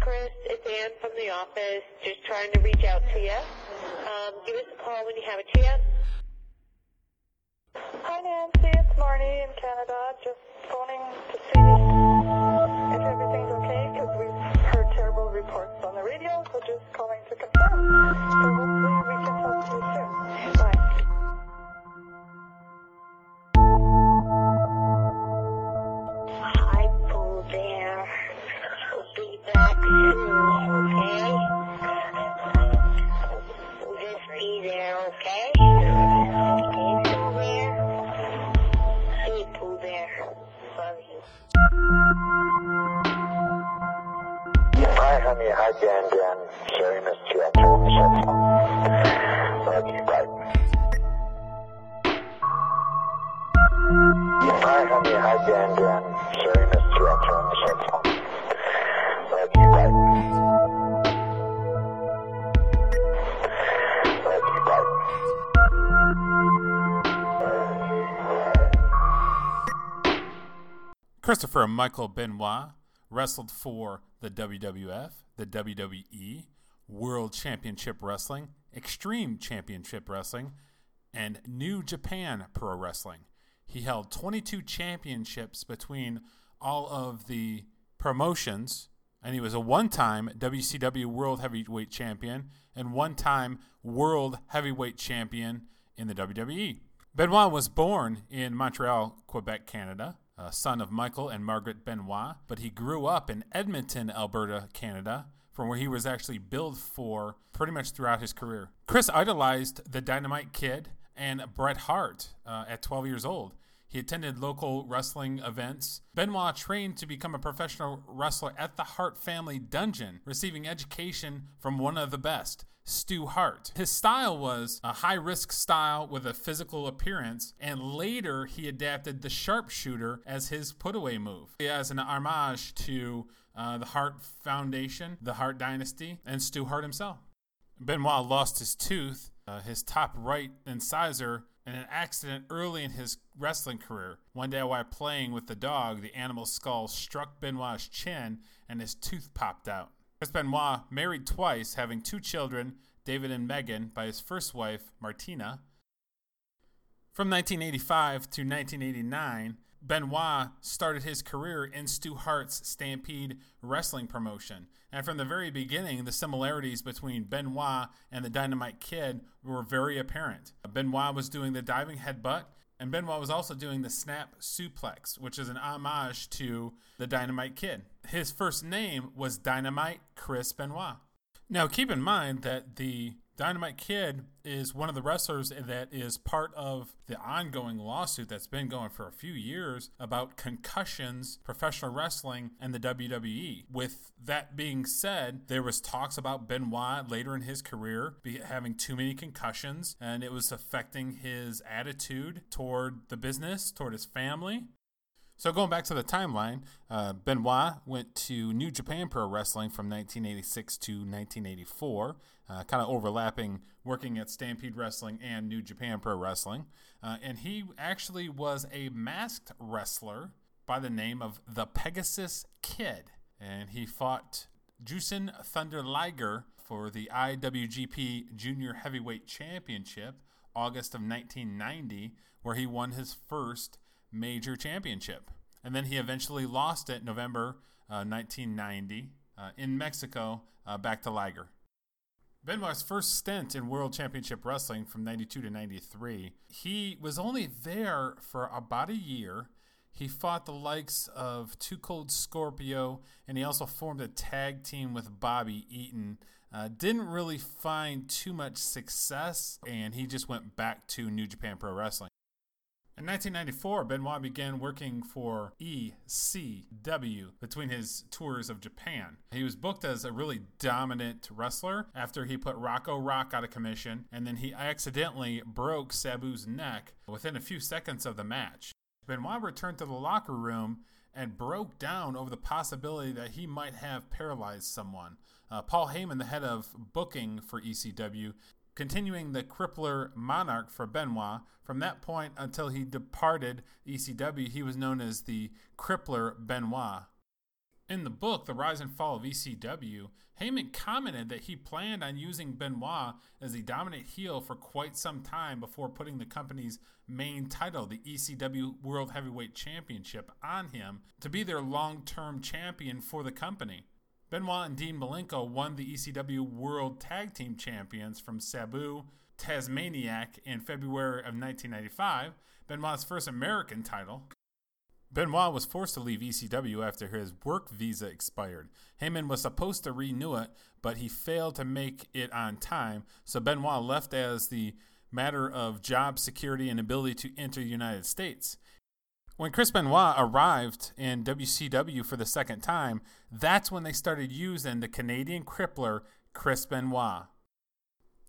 Chris. It's Ann from the office. Just trying to reach out to you. Um, give us a call when you have a chance. Hi Nancy, it's Marnie in Canada. Just phoning to see if everything's okay because we've heard terrible reports on the radio. So just calling to confirm. So hopefully we can to you soon. Honey. Hi, Dan. Dan. Sorry, missed you. I told you Love you. Bye. Hi, honey. Hi, Dan. Dan. Sorry, missed you. I told you Love you. Bye. Love you. Bye. Christopher Michael Benoit wrestled for the WWF, the WWE, World Championship Wrestling, Extreme Championship Wrestling, and New Japan Pro Wrestling. He held 22 championships between all of the promotions, and he was a one time WCW World Heavyweight Champion and one time World Heavyweight Champion in the WWE. Benoit was born in Montreal, Quebec, Canada, son of Michael and Margaret Benoit, but he grew up in Edmonton, Alberta, Canada, from where he was actually billed for pretty much throughout his career. Chris idolized the Dynamite Kid and Bret Hart uh, at 12 years old. He attended local wrestling events. Benoit trained to become a professional wrestler at the Hart family dungeon, receiving education from one of the best, Stu Hart. His style was a high risk style with a physical appearance, and later he adapted the sharpshooter as his put away move as an homage to uh, the Hart Foundation, the Hart Dynasty, and Stu Hart himself. Benoit lost his tooth, uh, his top right incisor, in an accident early in his wrestling career. One day while playing with the dog, the animal's skull struck Benoit's chin and his tooth popped out. Chris Benoit married twice, having two children, David and Megan, by his first wife, Martina. From 1985 to 1989, Benoit started his career in Stu Hart's Stampede Wrestling promotion. And from the very beginning, the similarities between Benoit and the Dynamite Kid were very apparent. Benoit was doing the diving headbutt, and Benoit was also doing the snap suplex, which is an homage to the Dynamite Kid. His first name was Dynamite Chris Benoit. Now, keep in mind that the Dynamite Kid is one of the wrestlers that is part of the ongoing lawsuit that's been going for a few years about concussions, professional wrestling, and the WWE. With that being said, there was talks about Benoit later in his career having too many concussions, and it was affecting his attitude toward the business, toward his family. So going back to the timeline, uh, Benoit went to New Japan Pro Wrestling from 1986 to 1984, uh, kind of overlapping working at Stampede Wrestling and New Japan Pro Wrestling. Uh, and he actually was a masked wrestler by the name of the Pegasus Kid. And he fought Jushin Thunder Liger for the IWGP Junior Heavyweight Championship August of 1990, where he won his first major championship. And then he eventually lost it November uh, 1990 uh, in Mexico uh, back to Liger. Benoit's first stint in World Championship Wrestling from 92 to 93, he was only there for about a year. He fought the likes of Too Cold Scorpio, and he also formed a tag team with Bobby Eaton. Uh, didn't really find too much success, and he just went back to New Japan Pro Wrestling. In 1994, Benoit began working for ECW between his tours of Japan. He was booked as a really dominant wrestler after he put Rocco Rock out of commission, and then he accidentally broke Sabu's neck within a few seconds of the match. Benoit returned to the locker room and broke down over the possibility that he might have paralyzed someone. Uh, Paul Heyman, the head of booking for ECW, continuing the crippler monarch for Benoit. From that point until he departed ECW, he was known as the crippler Benoit. In the book, The Rise and Fall of ECW, Heyman commented that he planned on using Benoit as the dominant heel for quite some time before putting the company's main title, the ECW World Heavyweight Championship, on him to be their long term champion for the company. Benoit and Dean Malenko won the ECW World Tag Team Champions from Sabu Tazmaniac in February of 1995, Benoit's first American title. Benoit was forced to leave ECW after his work visa expired. Heyman was supposed to renew it, but he failed to make it on time, so Benoit left as the matter of job security and ability to enter the United States. When Chris Benoit arrived in WCW for the second time, that's when they started using the Canadian crippler Chris Benoit.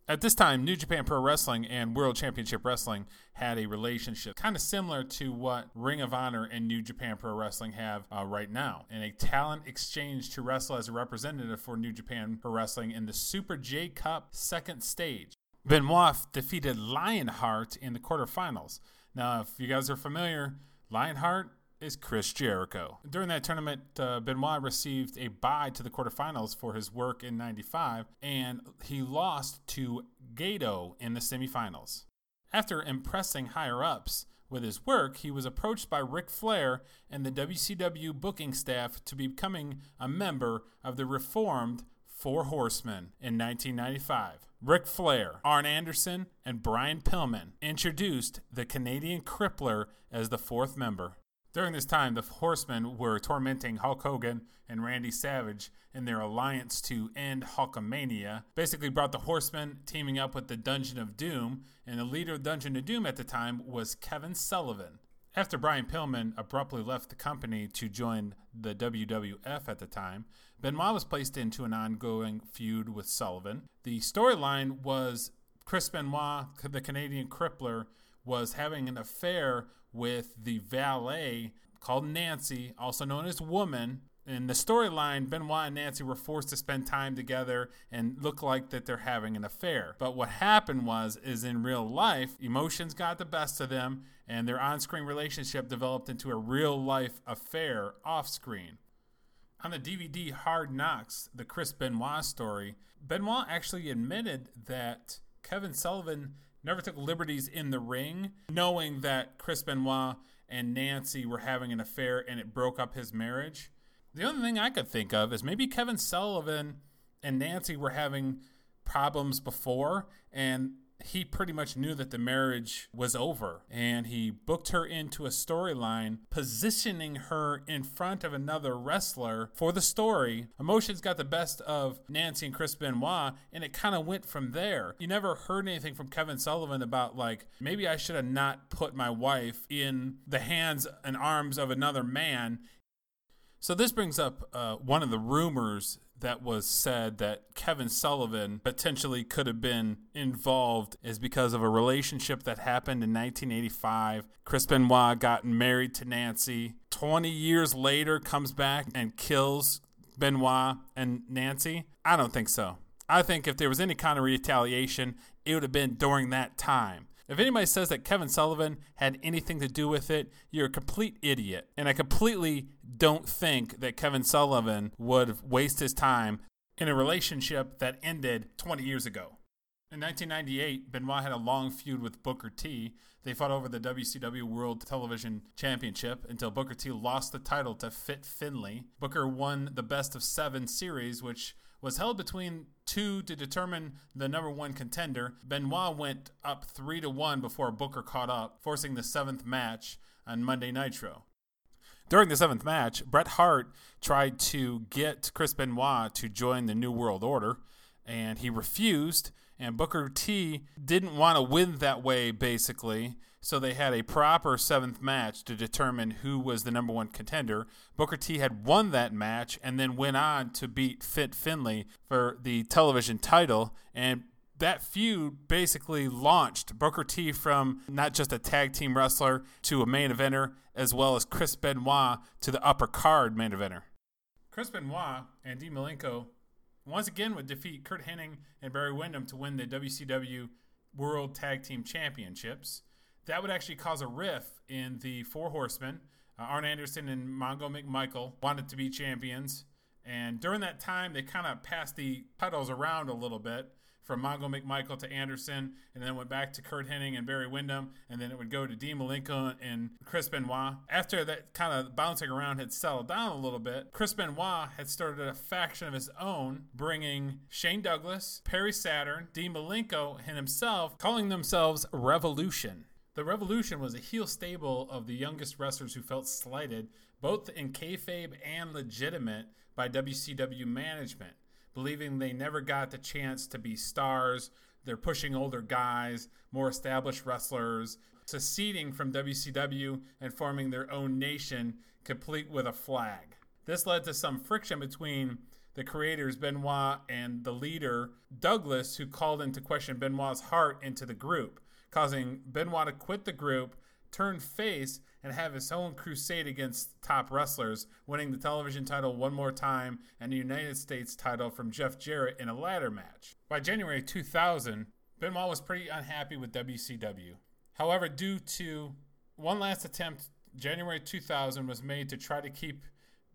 At this time, New Japan Pro Wrestling and World Championship Wrestling had a relationship kind of similar to what Ring of Honor and New Japan Pro Wrestling have uh, right now, in a talent exchange to wrestle as a representative for New Japan Pro Wrestling in the Super J Cup second stage. Benoit defeated Lionheart in the quarterfinals. Now, if you guys are familiar, Lionheart is Chris Jericho. During that tournament, uh, Benoit received a bye to the quarterfinals for his work in 95, and he lost to Gedo in the semifinals. After impressing higher ups with his work, he was approached by Ric Flair and the WCW booking staff to becoming a member of the reformed Four Horsemen in 1995. Ric Flair, Arn Anderson, and Brian Pillman introduced the Canadian Crippler as the fourth member. During this time, the Horsemen were tormenting Hulk Hogan and Randy Savage in their alliance to end Hulkamania. Basically, brought the Horsemen teaming up with the Dungeon of Doom, and the leader of Dungeon of Doom at the time was Kevin Sullivan. After Brian Pillman abruptly left the company to join the WWF at the time, Benoit was placed into an ongoing feud with Sullivan. The storyline was Chris Benoit, the Canadian crippler, was having an affair with the valet called Nancy, also known as Woman. In the storyline, Benoit and Nancy were forced to spend time together and look like that they're having an affair. But what happened was is in real life, emotions got the best of them and their on-screen relationship developed into a real life affair off-screen. On the DVD Hard Knocks, the Chris Benoit story, Benoit actually admitted that Kevin Sullivan never took liberties in the ring, knowing that Chris Benoit and Nancy were having an affair and it broke up his marriage. The only thing I could think of is maybe Kevin Sullivan and Nancy were having problems before and he pretty much knew that the marriage was over and he booked her into a storyline, positioning her in front of another wrestler for the story. Emotions got the best of Nancy and Chris Benoit, and it kind of went from there. You never heard anything from Kevin Sullivan about, like, maybe I should have not put my wife in the hands and arms of another man. So this brings up uh, one of the rumors that was said that Kevin Sullivan potentially could have been involved is because of a relationship that happened in 1985. Chris Benoit got married to Nancy. 20 years later, comes back and kills Benoit and Nancy. I don't think so. I think if there was any kind of retaliation, it would have been during that time. If anybody says that Kevin Sullivan had anything to do with it, you're a complete idiot. And I completely don't think that Kevin Sullivan would waste his time in a relationship that ended 20 years ago. In 1998, Benoit had a long feud with Booker T. They fought over the WCW World Television Championship until Booker T lost the title to Fit Finlay. Booker won the best of seven series, which was held between two to determine the number one contender. Benoit went up three to one before Booker caught up, forcing the seventh match on Monday Nitro. During the seventh match, Bret Hart tried to get Chris Benoit to join the New World Order, and he refused. And Booker T didn't want to win that way, basically. So they had a proper seventh match to determine who was the number one contender. Booker T had won that match and then went on to beat Fit Finlay for the television title. And that feud basically launched Booker T from not just a tag team wrestler to a main eventer, as well as Chris Benoit to the upper card main eventer. Chris Benoit and Dean Malenko once again would defeat Curt Hennig and Barry Windham to win the WCW World Tag Team Championships that would actually cause a rift in the Four Horsemen. Uh, Arn Anderson and Mongo McMichael wanted to be champions. And during that time, they kind of passed the titles around a little bit from Mongo McMichael to Anderson, and then went back to Curt Hennig and Barry Windham, and then it would go to Dean Malenko and Chris Benoit. After that kind of bouncing around had settled down a little bit, Chris Benoit had started a faction of his own, bringing Shane Douglas, Perry Saturn, Dean Malenko, and himself, calling themselves Revolution. The Revolution was a heel stable of the youngest wrestlers who felt slighted, both in kayfabe and legitimate, by WCW management believing they never got the chance to be stars. They're pushing older guys, more established wrestlers, seceding from WCW and forming their own nation, complete with a flag. This led to some friction between the creators, Benoit, and the leader, Douglas, who called into question Benoit's heart into the group, causing Benoit to quit the group, turn face, and have his own crusade against top wrestlers, winning the television title one more time and the United States title from Jeff Jarrett in a ladder match. By January 2000, Benoit was pretty unhappy with WCW. However, due to one last attempt, January 2000 was made to try to keep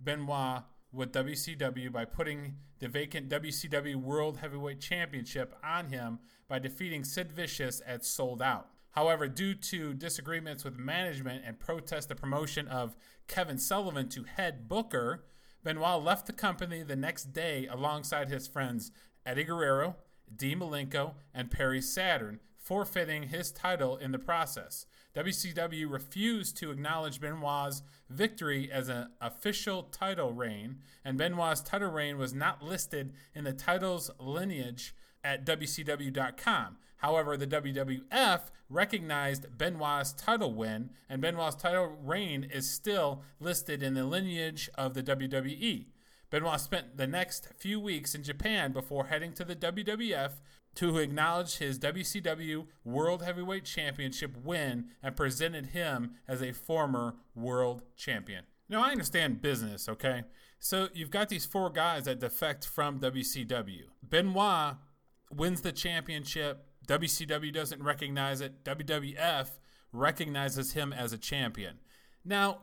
Benoit with WCW by putting the vacant WCW World Heavyweight Championship on him by defeating Sid Vicious at Souled Out. However, due to disagreements with management and protest the promotion of Kevin Sullivan to head booker, Benoit left the company the next day alongside his friends Eddie Guerrero, Dean Malenko, and Perry Saturn, forfeiting his title in the process. WCW refused to acknowledge Benoit's victory as an official title reign, and Benoit's title reign was not listed in the title's lineage at WCW.com. However, the WWF recognized Benoit's title win, and Benoit's title reign is still listed in the lineage of the WWE. Benoit spent the next few weeks in Japan before heading to the WWF to acknowledge his WCW World Heavyweight Championship win and presented him as a former world champion. Now, I understand business, okay? So you've got these four guys that defect from WCW. Benoit wins the championship. WCW doesn't recognize it. WWF recognizes him as a champion. Now,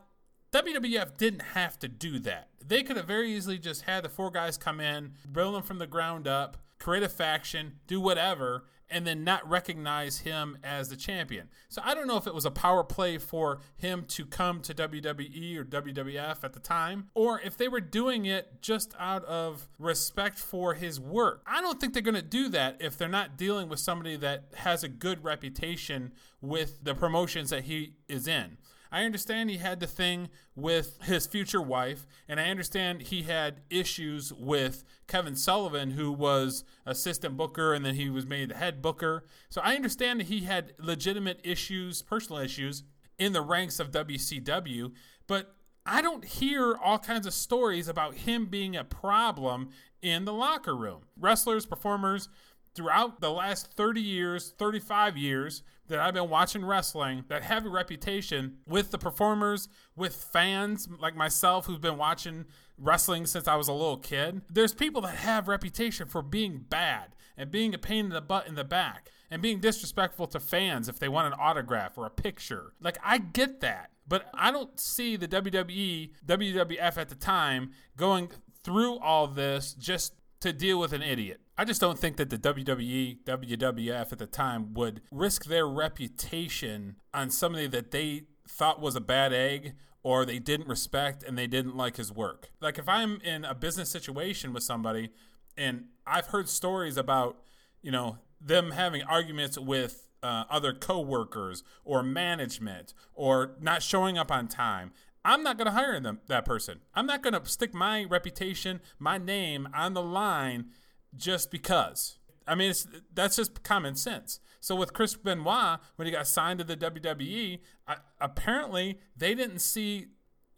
WWF didn't have to do that. They could have very easily just had the four guys come in, build them from the ground up, create a faction, do whatever, and then not recognize him as the champion. So I don't know if it was a power play for him to come to WWE or WWF at the time, or if they were doing it just out of respect for his work. I don't think they're going to do that if they're not dealing with somebody that has a good reputation with the promotions that he is in. I understand he had the thing with his future wife, and I understand he had issues with Kevin Sullivan, who was assistant booker, and then he was made the head booker. So I understand that he had legitimate issues, personal issues, in the ranks of WCW, but I don't hear all kinds of stories about him being a problem in the locker room. Wrestlers, performers, throughout the last 30 years, 35 years that I've been watching wrestling that have a reputation with the performers, with fans like myself who've been watching wrestling since I was a little kid. There's people that have reputation for being bad and being a pain in the butt in the back and being disrespectful to fans if they want an autograph or a picture. Like I get that. But I don't see the WWE, WWF at the time going through all this just to deal with an idiot. I just don't think that the WWE, WWF at the time would risk their reputation on somebody that they thought was a bad egg or they didn't respect and they didn't like his work. Like if I'm in a business situation with somebody and I've heard stories about, you know, them having arguments with uh, other coworkers or management or not showing up on time. I'm not going to hire them that person. I'm not going to stick my reputation, my name on the line just because. I mean, that's just common sense. So with Chris Benoit, when he got signed to the WWE, I, apparently they didn't see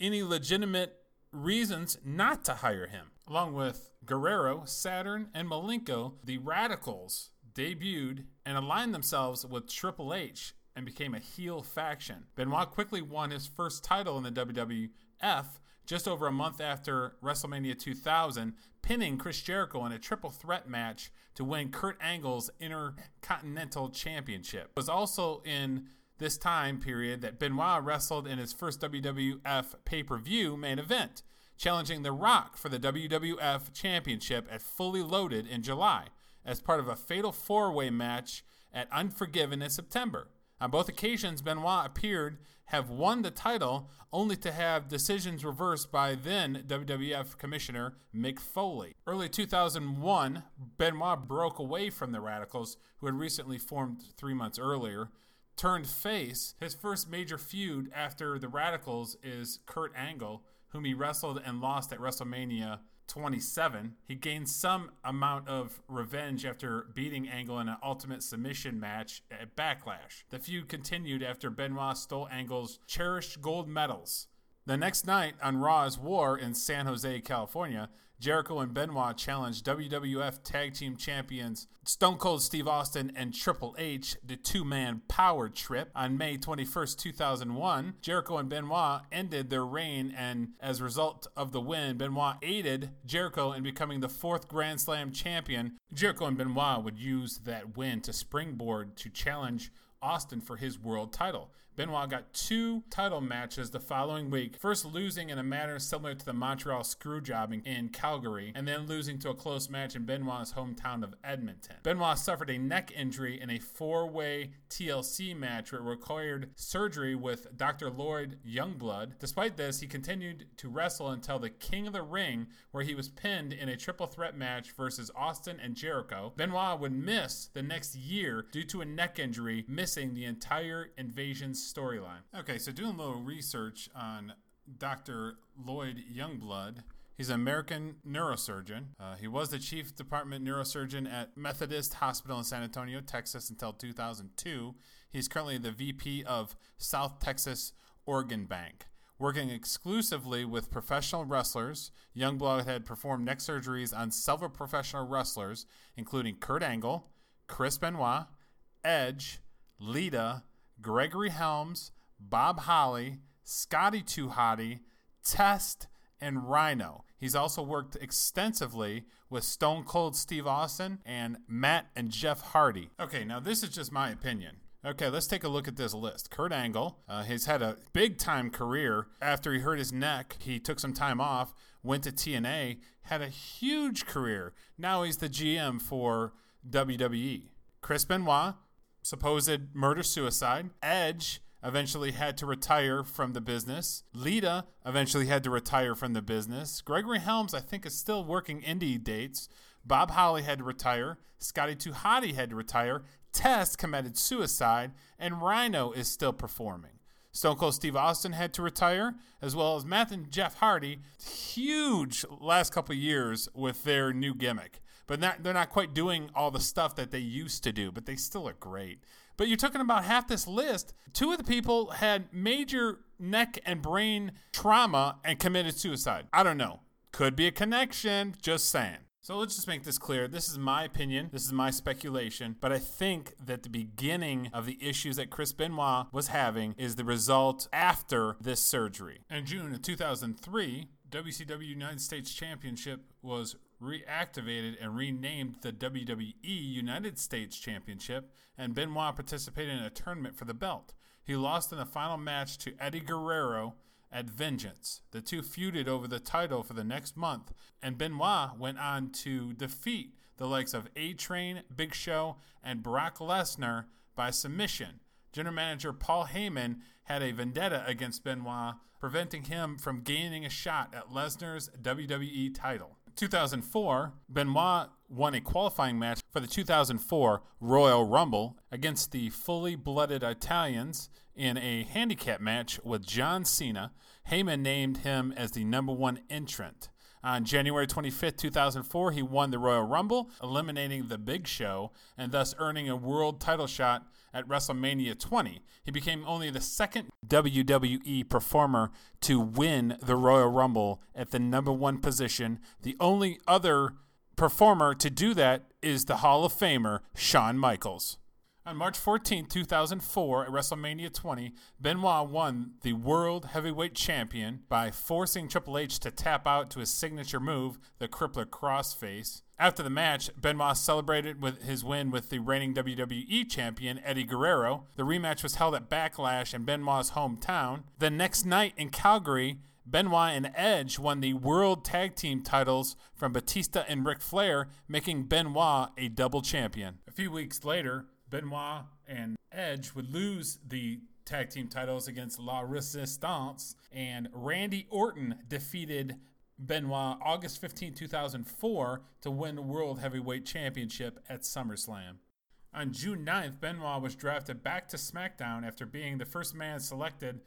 any legitimate reasons not to hire him. Along with Guerrero, Saturn, and Malenko, the Radicals debuted and aligned themselves with Triple H and became a heel faction. Benoit quickly won his first title in the WWF just over a month after WrestleMania 2000, pinning Chris Jericho in a triple threat match to win Kurt Angle's Intercontinental Championship. It was also in this time period that Benoit wrestled in his first WWF pay per view main event, challenging The Rock for the WWF Championship at Fully Loaded in July as part of a fatal four way match at Unforgiven in September. On both occasions, Benoit appeared have won the title, only to have decisions reversed by then WWF Commissioner Mick Foley. Early 2001, Benoit broke away from the Radicals, who had recently formed three months earlier, turned face. His first major feud after the Radicals is Kurt Angle, whom he wrestled and lost at WrestleMania 27. He gained some amount of revenge after beating Angle in an ultimate submission match at Backlash. The feud continued after Benoit stole Angle's cherished gold medals. The next night on Raw's War in San Jose, California, Jericho and Benoit challenged WWF Tag Team Champions Stone Cold Steve Austin and Triple H, the two man power trip. On May 21st, 2001, Jericho and Benoit ended their reign, and as a result of the win, Benoit aided Jericho in becoming the fourth Grand Slam champion. Jericho and Benoit would use that win to springboard to challenge Austin for his world title. Benoit got two title matches the following week, first losing in a manner similar to the Montreal Screwjobbing in Calgary, and then losing to a close match in Benoit's hometown of Edmonton. Benoit suffered a neck injury in a four way TLC match where it required surgery with Dr. Lloyd Youngblood. Despite this, he continued to wrestle until the King of the Ring, where he was pinned in a triple threat match versus Austin and Jericho. Benoit would miss the next year due to a neck injury, missing the entire Invasion storyline. Okay, so doing a little research on Dr. Lloyd Youngblood. He's an American neurosurgeon. Uh, he was the chief department neurosurgeon at Methodist Hospital in San Antonio, Texas until 2002. He's currently the VP of South Texas Organ Bank. Working exclusively with professional wrestlers, Youngblood had performed neck surgeries on several professional wrestlers, including Kurt Angle, Chris Benoit, Edge, Lita, Gregory Helms, Bob Holly, Scotty 2 Hotty, Test, and Rhino. He's also worked extensively with Stone Cold Steve Austin and Matt and Jeff Hardy. Okay, now this is just my opinion. Okay, let's take a look at this list. Kurt Angle, uh, he's had a big time career. After he hurt his neck, he took some time off, went to TNA, had a huge career. Now he's the GM for WWE. Chris Benoit, supposed murder suicide. Edge eventually had to retire from the business. Lita eventually had to retire from the business. Gregory Helms, I think, is still working indie dates. Bob Holly had to retire. Scotty 2 Hotty had to retire. Test committed suicide. And Rhino is still performing. Stone Cold Steve Austin had to retire, as well as Matt and Jeff Hardy. Huge last couple years with their new gimmick but not, they're not quite doing all the stuff that they used to do, but they still are great. But you're talking about half this list. Two of the people had major neck and brain trauma and committed suicide. I don't know. Could be a connection, just saying. So let's just make this clear. This is my opinion. This is my speculation. But I think that the beginning of the issues that Chris Benoit was having is the result after this surgery. In June of 2003, WCW United States Championship was reactivated and renamed the WWE United States Championship, and Benoit participated in a tournament for the belt. He lost in the final match to Eddie Guerrero at Vengeance. The two feuded over the title for the next month, and Benoit went on to defeat the likes of A Train, Big Show, and Brock Lesnar by submission. General manager Paul Heyman had a vendetta against Benoit, preventing him from gaining a shot at Lesnar's WWE title. 2004, Benoit won a qualifying match for the 2004 Royal Rumble against the fully blooded Italians in a handicap match with John Cena. Heyman named him as the number one entrant. On January 25, 2004, he won the Royal Rumble, eliminating The Big Show and thus earning a world title shot at WrestleMania 20. He became only the second WWE performer to win the Royal Rumble at the number one position. The only other performer to do that is the Hall of Famer, Shawn Michaels. On March 14, 2004, at WrestleMania 20, Benoit won the World Heavyweight Champion by forcing Triple H to tap out to his signature move, the Crippler Crossface. After the match, Benoit celebrated with his win with the reigning WWE Champion Eddie Guerrero. The rematch was held at Backlash in Benoit's hometown. The next night in Calgary, Benoit and Edge won the World Tag Team titles from Batista and Ric Flair, making Benoit a double champion. A few weeks later, Benoit and Edge would lose the tag team titles against La Resistance, and Randy Orton defeated Benoit August 15, 2004, to win the World Heavyweight Championship at SummerSlam. On June 9th, Benoit was drafted back to SmackDown after being the first man selected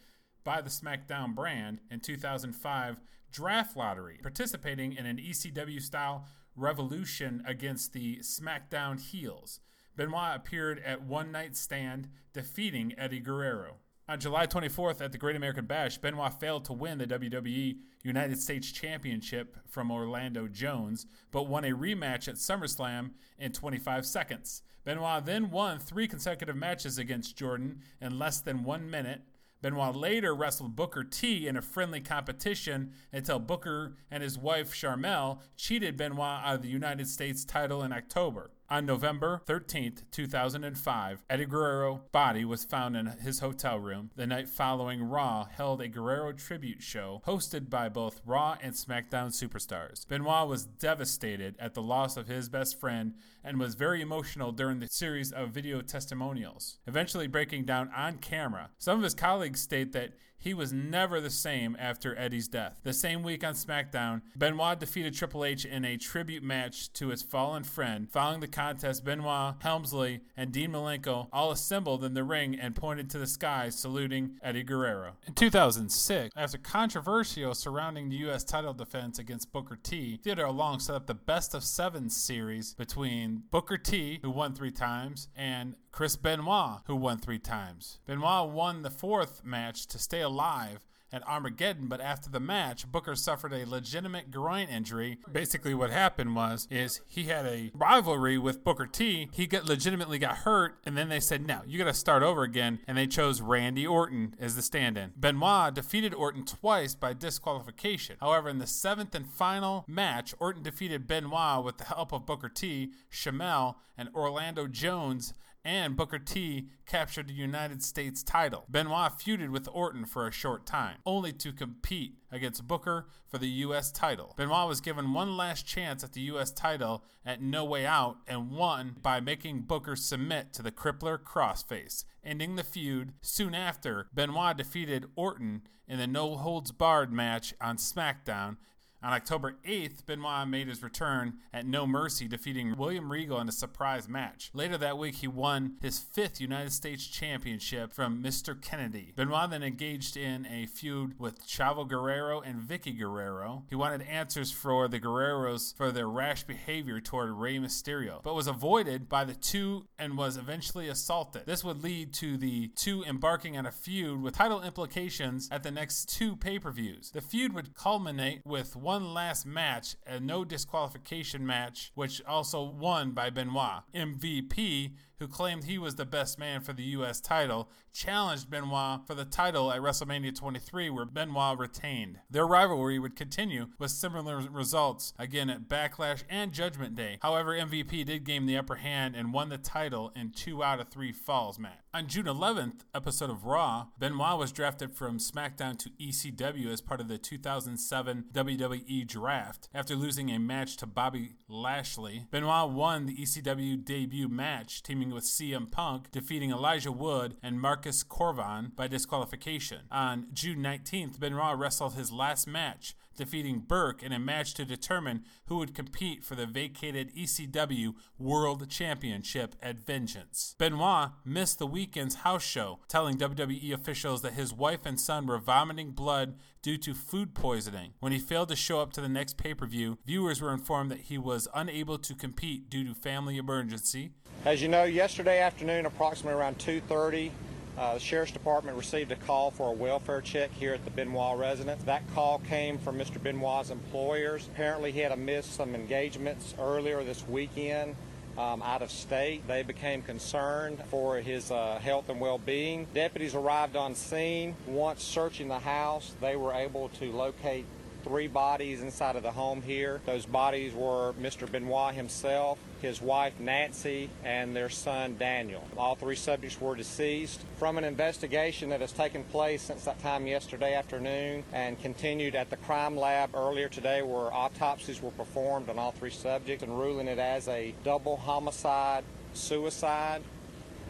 by the SmackDown brand in 2005 draft lottery, participating in an ECW style revolution against the SmackDown heels. Benoit appeared at One Night Stand, defeating Eddie Guerrero. On July 24th at the Great American Bash, Benoit failed to win the WWE United States Championship from Orlando Jones, but won a rematch at SummerSlam in 25 seconds. Benoit then won three consecutive matches against Jordan in less than one minute. Benoit later wrestled Booker T in a friendly competition until Booker and his wife Sharmell cheated Benoit out of the United States title in October. On November 13, 2005, Eddie Guerrero's body was found in his hotel room. The night following Raw held a Guerrero tribute show hosted by both Raw and SmackDown superstars. Benoit was devastated at the loss of his best friend and was very emotional during the series of video testimonials, eventually breaking down on camera. Some of his colleagues state that he was never the same after Eddie's death. The same week on SmackDown, Benoit defeated Triple H in a tribute match to his fallen friend. Following the contest, Benoit, Helmsley, and Dean Malenko all assembled in the ring and pointed to the sky, saluting Eddie Guerrero. In 2006, after controversial surrounding the U.S. title defense against Booker T, Theodore Long set up the best of seven series between Booker T, who won three times, and Chris Benoit, who won three times. Benoit won the fourth match to stay alive at Armageddon, but after the match, Booker suffered a legitimate groin injury. Basically, what happened was is he had a rivalry with Booker T. He got legitimately got hurt, and then they said, "No, you got to start over again," and they chose Randy Orton as the stand-in. Benoit defeated Orton twice by disqualification. However, in the seventh and final match, Orton defeated Benoit with the help of Booker T, Sharmell, and Orlando Jones and Booker T captured the United States title. Benoit feuded with Orton for a short time, only to compete against Booker for the U.S. title. Benoit was given one last chance at the U.S. title at No Way Out and won by making Booker submit to the Crippler Crossface, ending the feud. Soon after, Benoit defeated Orton in the No Holds Barred match on SmackDown on October 8th, Benoit made his return at No Mercy, defeating William Regal in a surprise match. Later that week, he won his fifth United States Championship from Mr. Kennedy. Benoit then engaged in a feud with Chavo Guerrero and Vickie Guerrero. He wanted answers for the Guerreros for their rash behavior toward Rey Mysterio, but was avoided by the two and was eventually assaulted. This would lead to the two embarking on a feud with title implications at the next two pay per views. The feud would culminate with one last match, a no disqualification match, which also won by Benoit. MVP, who claimed he was the best man for the U.S. title, challenged Benoit for the title at WrestleMania 23, where Benoit retained. Their rivalry would continue with similar results again at Backlash and Judgment Day. However, MVP did gain the upper hand and won the title in two out of three falls match. On June 11th episode of Raw, Benoit was drafted from SmackDown to ECW as part of the 2007 WWE draft. After losing a match to Bobby Lashley, Benoit won the ECW debut match, teaming with CM Punk, defeating Elijah Wood and Marcus Cor Von by disqualification. On June 19th, Benoit wrestled his last match, defeating Burke in a match to determine who would compete for the vacated ECW World Championship at Vengeance. Benoit missed the weekend's house show, telling WWE officials that his wife and son were vomiting blood due to food poisoning. When he failed to show up to the next pay per view, viewers were informed that he was unable to compete due to family emergency. As you know, yesterday afternoon, approximately around 2:30, uh, the Sheriff's Department received a call for a welfare check here at the Benoit residence. That call came from Mr. Benoit's employers. Apparently, he had missed some engagements earlier this weekend, um, out of state. They became concerned for his uh, health and well-being. Deputies arrived on scene. Once searching the house, they were able to locate three bodies inside of the home here. Those bodies were Mr. Benoit himself, his wife Nancy, and their son Daniel. All three subjects were deceased. From an investigation that has taken place since that time yesterday afternoon and continued at the crime lab earlier today, where autopsies were performed on all three subjects and ruling it as a double homicide suicide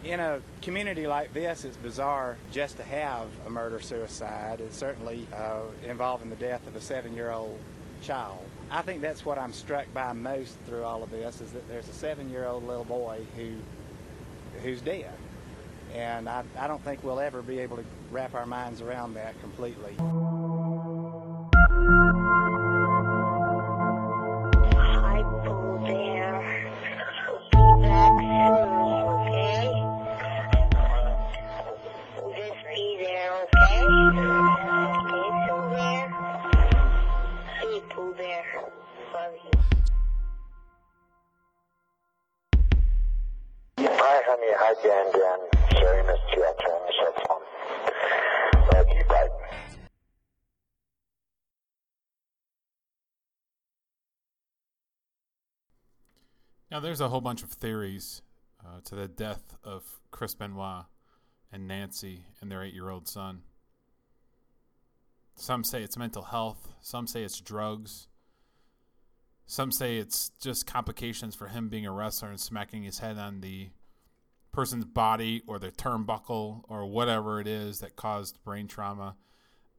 in a community like this, it's bizarre just to have a murder suicide, and certainly uh, involving the death of a seven year old child. I think that's what I'm struck by most through all of this is that there's a seven year old little boy who who's dead. And I, I don't think we'll ever be able to wrap our minds around that completely. Now, there's a whole bunch of theories uh, to the death of Chris Benoit and Nancy and their eight year old son. Some say it's mental health, some say it's drugs, some say it's just complications for him being a wrestler and smacking his head on the person's body or the turnbuckle or whatever it is that caused brain trauma.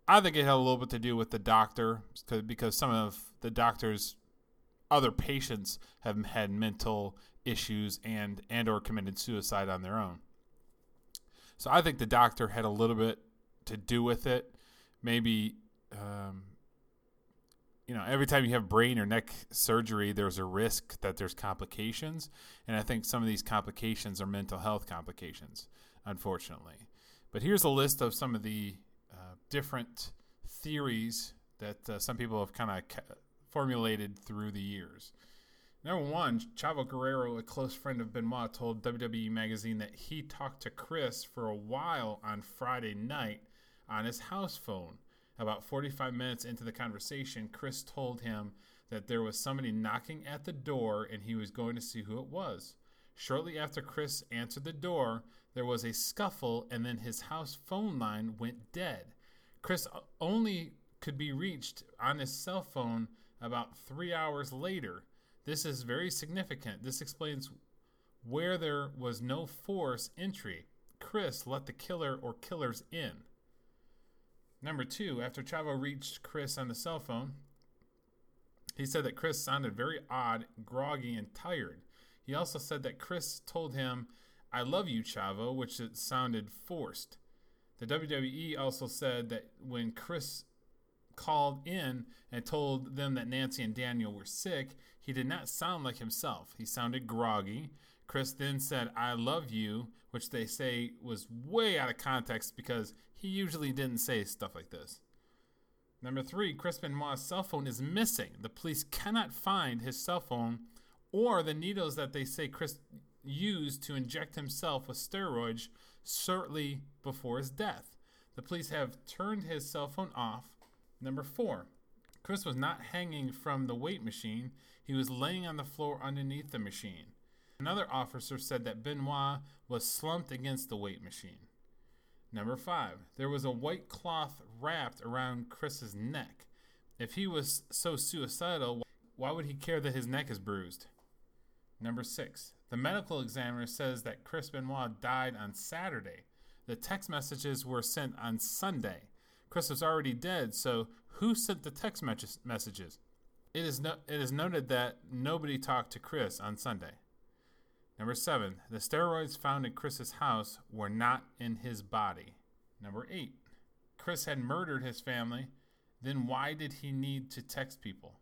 I think it had a little bit to do with the doctor because some of the doctor's other patients have had mental issues and and or committed suicide on their own. So I think the doctor had a little bit to do with it. Maybe um, you know every time you have brain or neck surgery, there's a risk that there's complications, and I think some of these complications are mental health complications, unfortunately. But here's a list of some of the uh, different theories that uh, some people have kind of formulated through the years. Number one, Chavo Guerrero, a close friend of Benoit, told WWE Magazine that he talked to Chris for a while on Friday night on his house phone. About 45 minutes into the conversation, Chris told him that there was somebody knocking at the door and he was going to see who it was. Shortly after Chris answered the door, there was a scuffle and then his house phone line went dead. Chris only could be reached on his cell phone about three hours later. This is very significant. This explains where there was no force entry. Chris let the killer or killers in. Number two, after Chavo reached Chris on the cell phone, he said that Chris sounded very odd, groggy, and tired. He also said that Chris told him, I love you, Chavo, which it sounded forced. The WWE also said that when Chris called in and told them that Nancy and Daniel were sick, he did not sound like himself. He sounded groggy. Chris then said, I love you, which they say was way out of context because he usually didn't say stuff like this. Number three, Chris Benoit's cell phone is missing. The police cannot find his cell phone or the needles that they say Chris used to inject himself with steroids shortly before his death. The police have turned his cell phone off. Number four, Chris was not hanging from the weight machine, he was laying on the floor underneath the machine. Another officer said that Benoit was slumped against the weight machine. Number five, there was a white cloth wrapped around Chris's neck. If he was so suicidal, why would he care that his neck is bruised? Number six, the medical examiner says that Chris Benoit died on Saturday. The text messages were sent on Sunday. Chris was already dead, so who sent the text messages? It is, no, it is noted that nobody talked to Chris on Sunday. Number seven, the steroids found in Chris's house were not in his body. Number eight, Chris had murdered his family. Then why did he need to text people?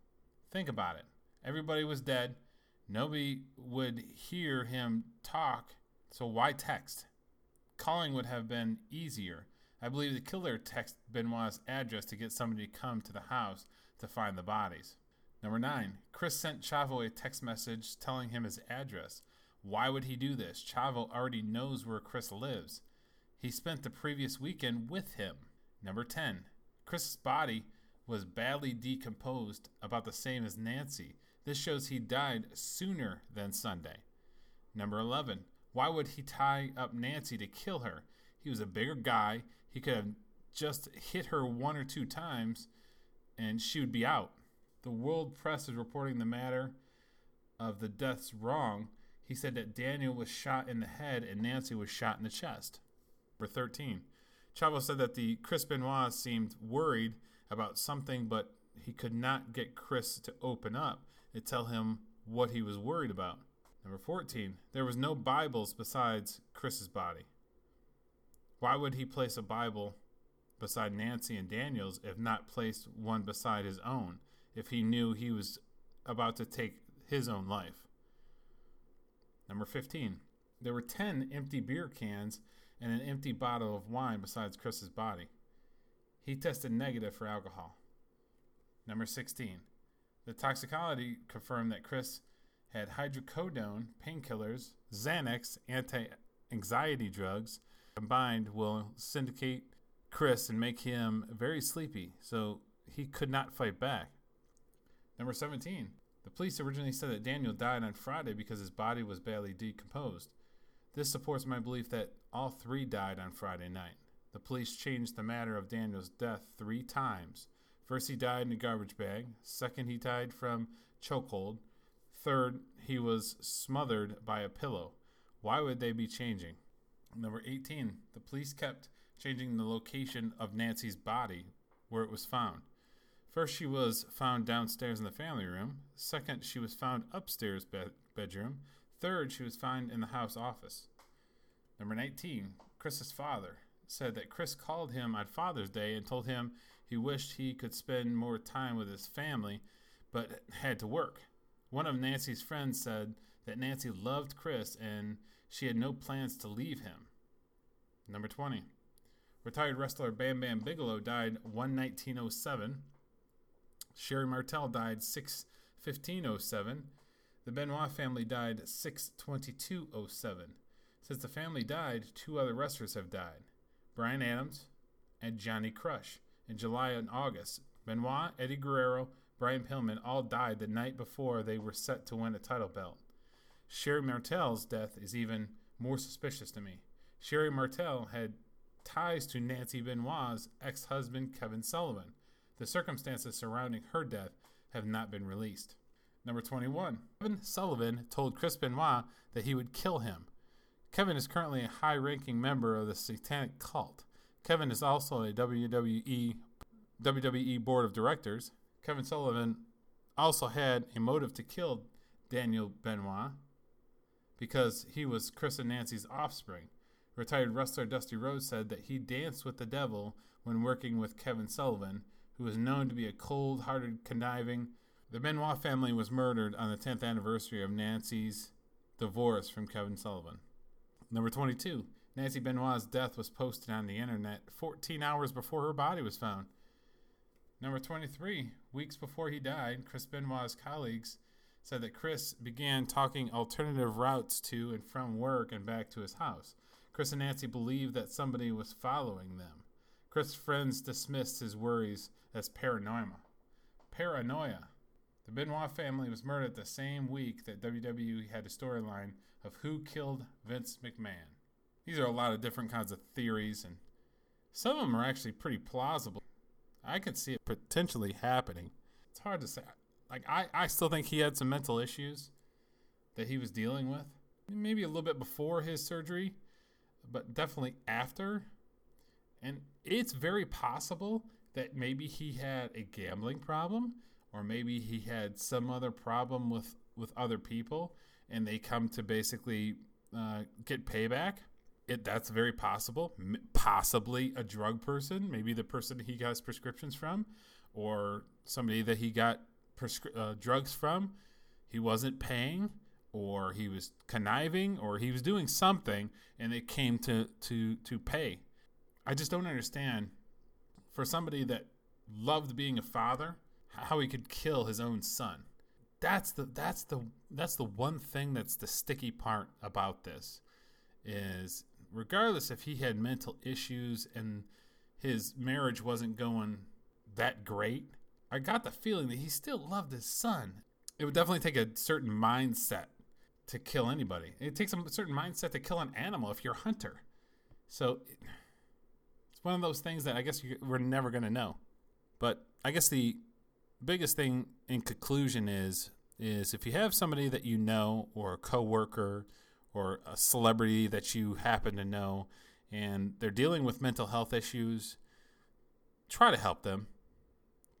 Think about it. Everybody was dead. Nobody would hear him talk, so why text? Calling would have been easier. I believe the killer texted Benoit's address to get somebody to come to the house to find the bodies. Number nine, Chris sent Chavo a text message telling him his address. Why would he do this? Chavo already knows where Chris lives. He spent the previous weekend with him. Number 10. Chris's body was badly decomposed, about the same as Nancy. This shows he died sooner than Sunday. Number 11. Why would he tie up Nancy to kill her? He was a bigger guy. He could have just hit her one or two times and she would be out. The world press is reporting the matter of the deaths wrong. He said that Daniel was shot in the head and Nancy was shot in the chest. Number 13. Chavo said that the Chris Benoit seemed worried about something, but he could not get Chris to open up and tell him what he was worried about. Number 14. There was no Bibles besides Chris's body. Why would he place a Bible beside Nancy and Daniel's if not placed one beside his own if he knew he was about to take his own life? Number 15. There were 10 empty beer cans and an empty bottle of wine besides Chris's body. He tested negative for alcohol. Number 16. The toxicology confirmed that Chris had hydrocodone, painkillers, Xanax, anti anxiety drugs combined will syndicate Chris and make him very sleepy, so he could not fight back. Number 17. The police originally said that Daniel died on Friday because his body was badly decomposed. This supports my belief that all three died on Friday night. The police changed the matter of Daniel's death three times. First, he died in a garbage bag. Second, he died from chokehold. Third, he was smothered by a pillow. Why would they be changing? Number 18. The police kept changing the location of Nancy's body, where it was found. First, she was found downstairs in the family room. Second, she was found upstairs bed- bedroom. Third, she was found in the house office. Number 19. Chris's father said that Chris called him on Father's Day and told him he wished he could spend more time with his family, but had to work. One of Nancy's friends said that Nancy loved Chris and she had no plans to leave him. Number 20. Retired wrestler Bam Bam Bigelow died 11907. Sherri Martel died 61507. The Benoit family died 62207. Since the family died, two other wrestlers have died. Brian Adams, and Johnny Crush. In July and August, Benoit, Eddie Guerrero, Brian Pillman all died the night before they were set to win a title belt. Sherri Martel's death is even more suspicious to me. Sherri Martel had ties to Nancy Benoit's ex husband, Kevin Sullivan. The circumstances surrounding her death have not been released. Number 21. Kevin Sullivan told Chris Benoit that he would kill him. Kevin is currently a high ranking member of the Satanic Cult. Kevin is also a WWE WWE board of directors. Kevin Sullivan also had a motive to kill Daniel Benoit because he was Chris and Nancy's offspring. Retired wrestler Dusty Rhodes said that he danced with the devil when working with Kevin Sullivan, who was known to be a cold hearted, conniving. The Benoit family was murdered on the 10th anniversary of Nancy's divorce from Kevin Sullivan. Number 22. Nancy Benoit's death was posted on the internet 14 hours before her body was found. Number 23. Weeks before he died, Chris Benoit's colleagues said that Chris began talking alternative routes to and from work and back to his house. Chris and Nancy believed that somebody was following them. Chris' friends dismissed his worries as paranoia. Paranoia. The Benoit family was murdered the same week that WWE had a storyline of who killed Vince McMahon. These are a lot of different kinds of theories, and some of them are actually pretty plausible. I could see it potentially happening. It's hard to say. Like, I, I still think he had some mental issues that he was dealing with. Maybe a little bit before his surgery, but definitely after. And it's very possible that maybe he had a gambling problem or maybe he had some other problem with, with other people and they come to basically uh, get payback. It, that's very possible. Possibly a drug person, maybe the person he got his prescriptions from, or somebody that he got prescri- uh, drugs from. He wasn't paying, or he was conniving, or he was doing something, and it came to to to pay. I just don't understand for somebody that loved being a father how he could kill his own son. that's the that's the that's the one thing that's the sticky part about this is regardless if he had mental issues and his marriage wasn't going that great, I got the feeling that he still loved his son. It would definitely take a certain mindset to kill anybody. It takes a certain mindset to kill an animal if you're a hunter. So it's one of those things that I guess you, we're never going to know. But I guess the biggest thing in conclusion is is if you have somebody that you know or a coworker or a celebrity that you happen to know and they're dealing with mental health issues, try to help them.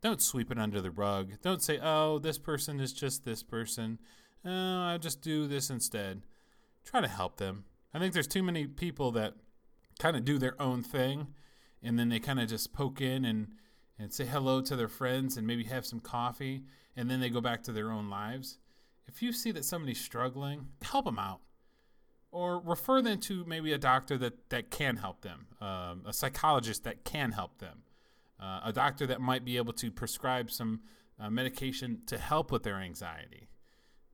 Don't sweep it under the rug. Don't say, "Oh, this person is just this person. Oh, I'll just do this instead." Try to help them. I think there's too many people that kind of do their own thing and then they kind of just poke in and and say hello to their friends and maybe have some coffee and then they go back to their own lives. If you see that somebody's struggling, help them out or refer them to maybe a doctor that, that can help them, um, a psychologist that can help them, uh, a doctor that might be able to prescribe some uh, medication to help with their anxiety.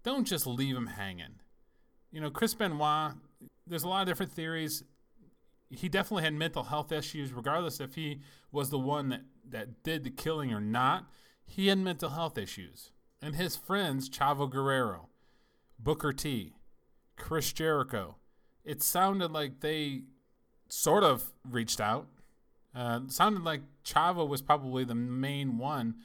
Don't just leave them hanging. You know, Chris Benoit, there's a lot of different theories. He definitely had mental health issues, regardless if he was the one that, that did the killing or not. He had mental health issues. And his friends, Chavo Guerrero, Booker T, Chris Jericho. It sounded like they sort of reached out. Uh, sounded like Chavo was probably the main one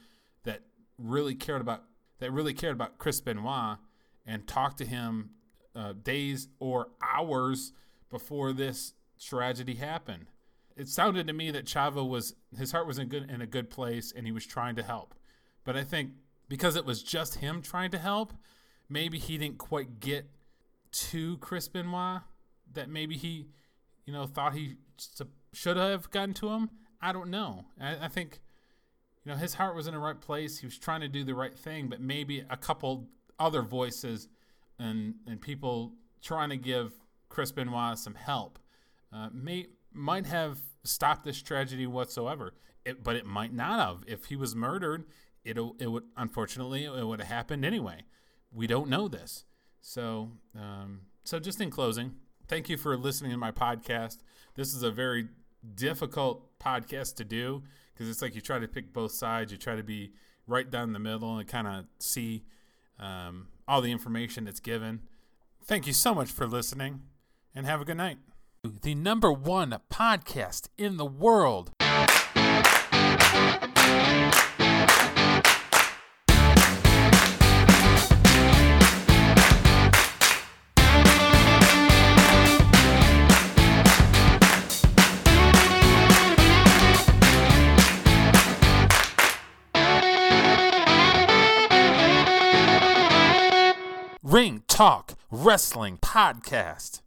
that really cared about that really cared about Chris Benoit and talked to him uh, days or hours before this tragedy happened. It sounded to me that Chavo was his heart was in good in a good place and he was trying to help. But I think because it was just him trying to help, maybe he didn't quite get to Chris Benoit that maybe he, you know, thought he should have gotten to him. I don't know. I, I, think, you know, his heart was in the right place. He was trying to do the right thing, but maybe a couple other voices and and people trying to give Chris Benoit some help uh, may might have stopped this tragedy whatsoever. It, but it might not have. If he was murdered, it it would unfortunately it would have happened anyway. We don't know this. So, um, so just in closing, thank you for listening to my podcast. This is a very difficult podcast to do because it's like you try to pick both sides. You try to be right down the middle and kind of see um, all the information that's given. Thank you so much for listening and have a good night. The number one podcast in the world. Talk Wrestling Podcast.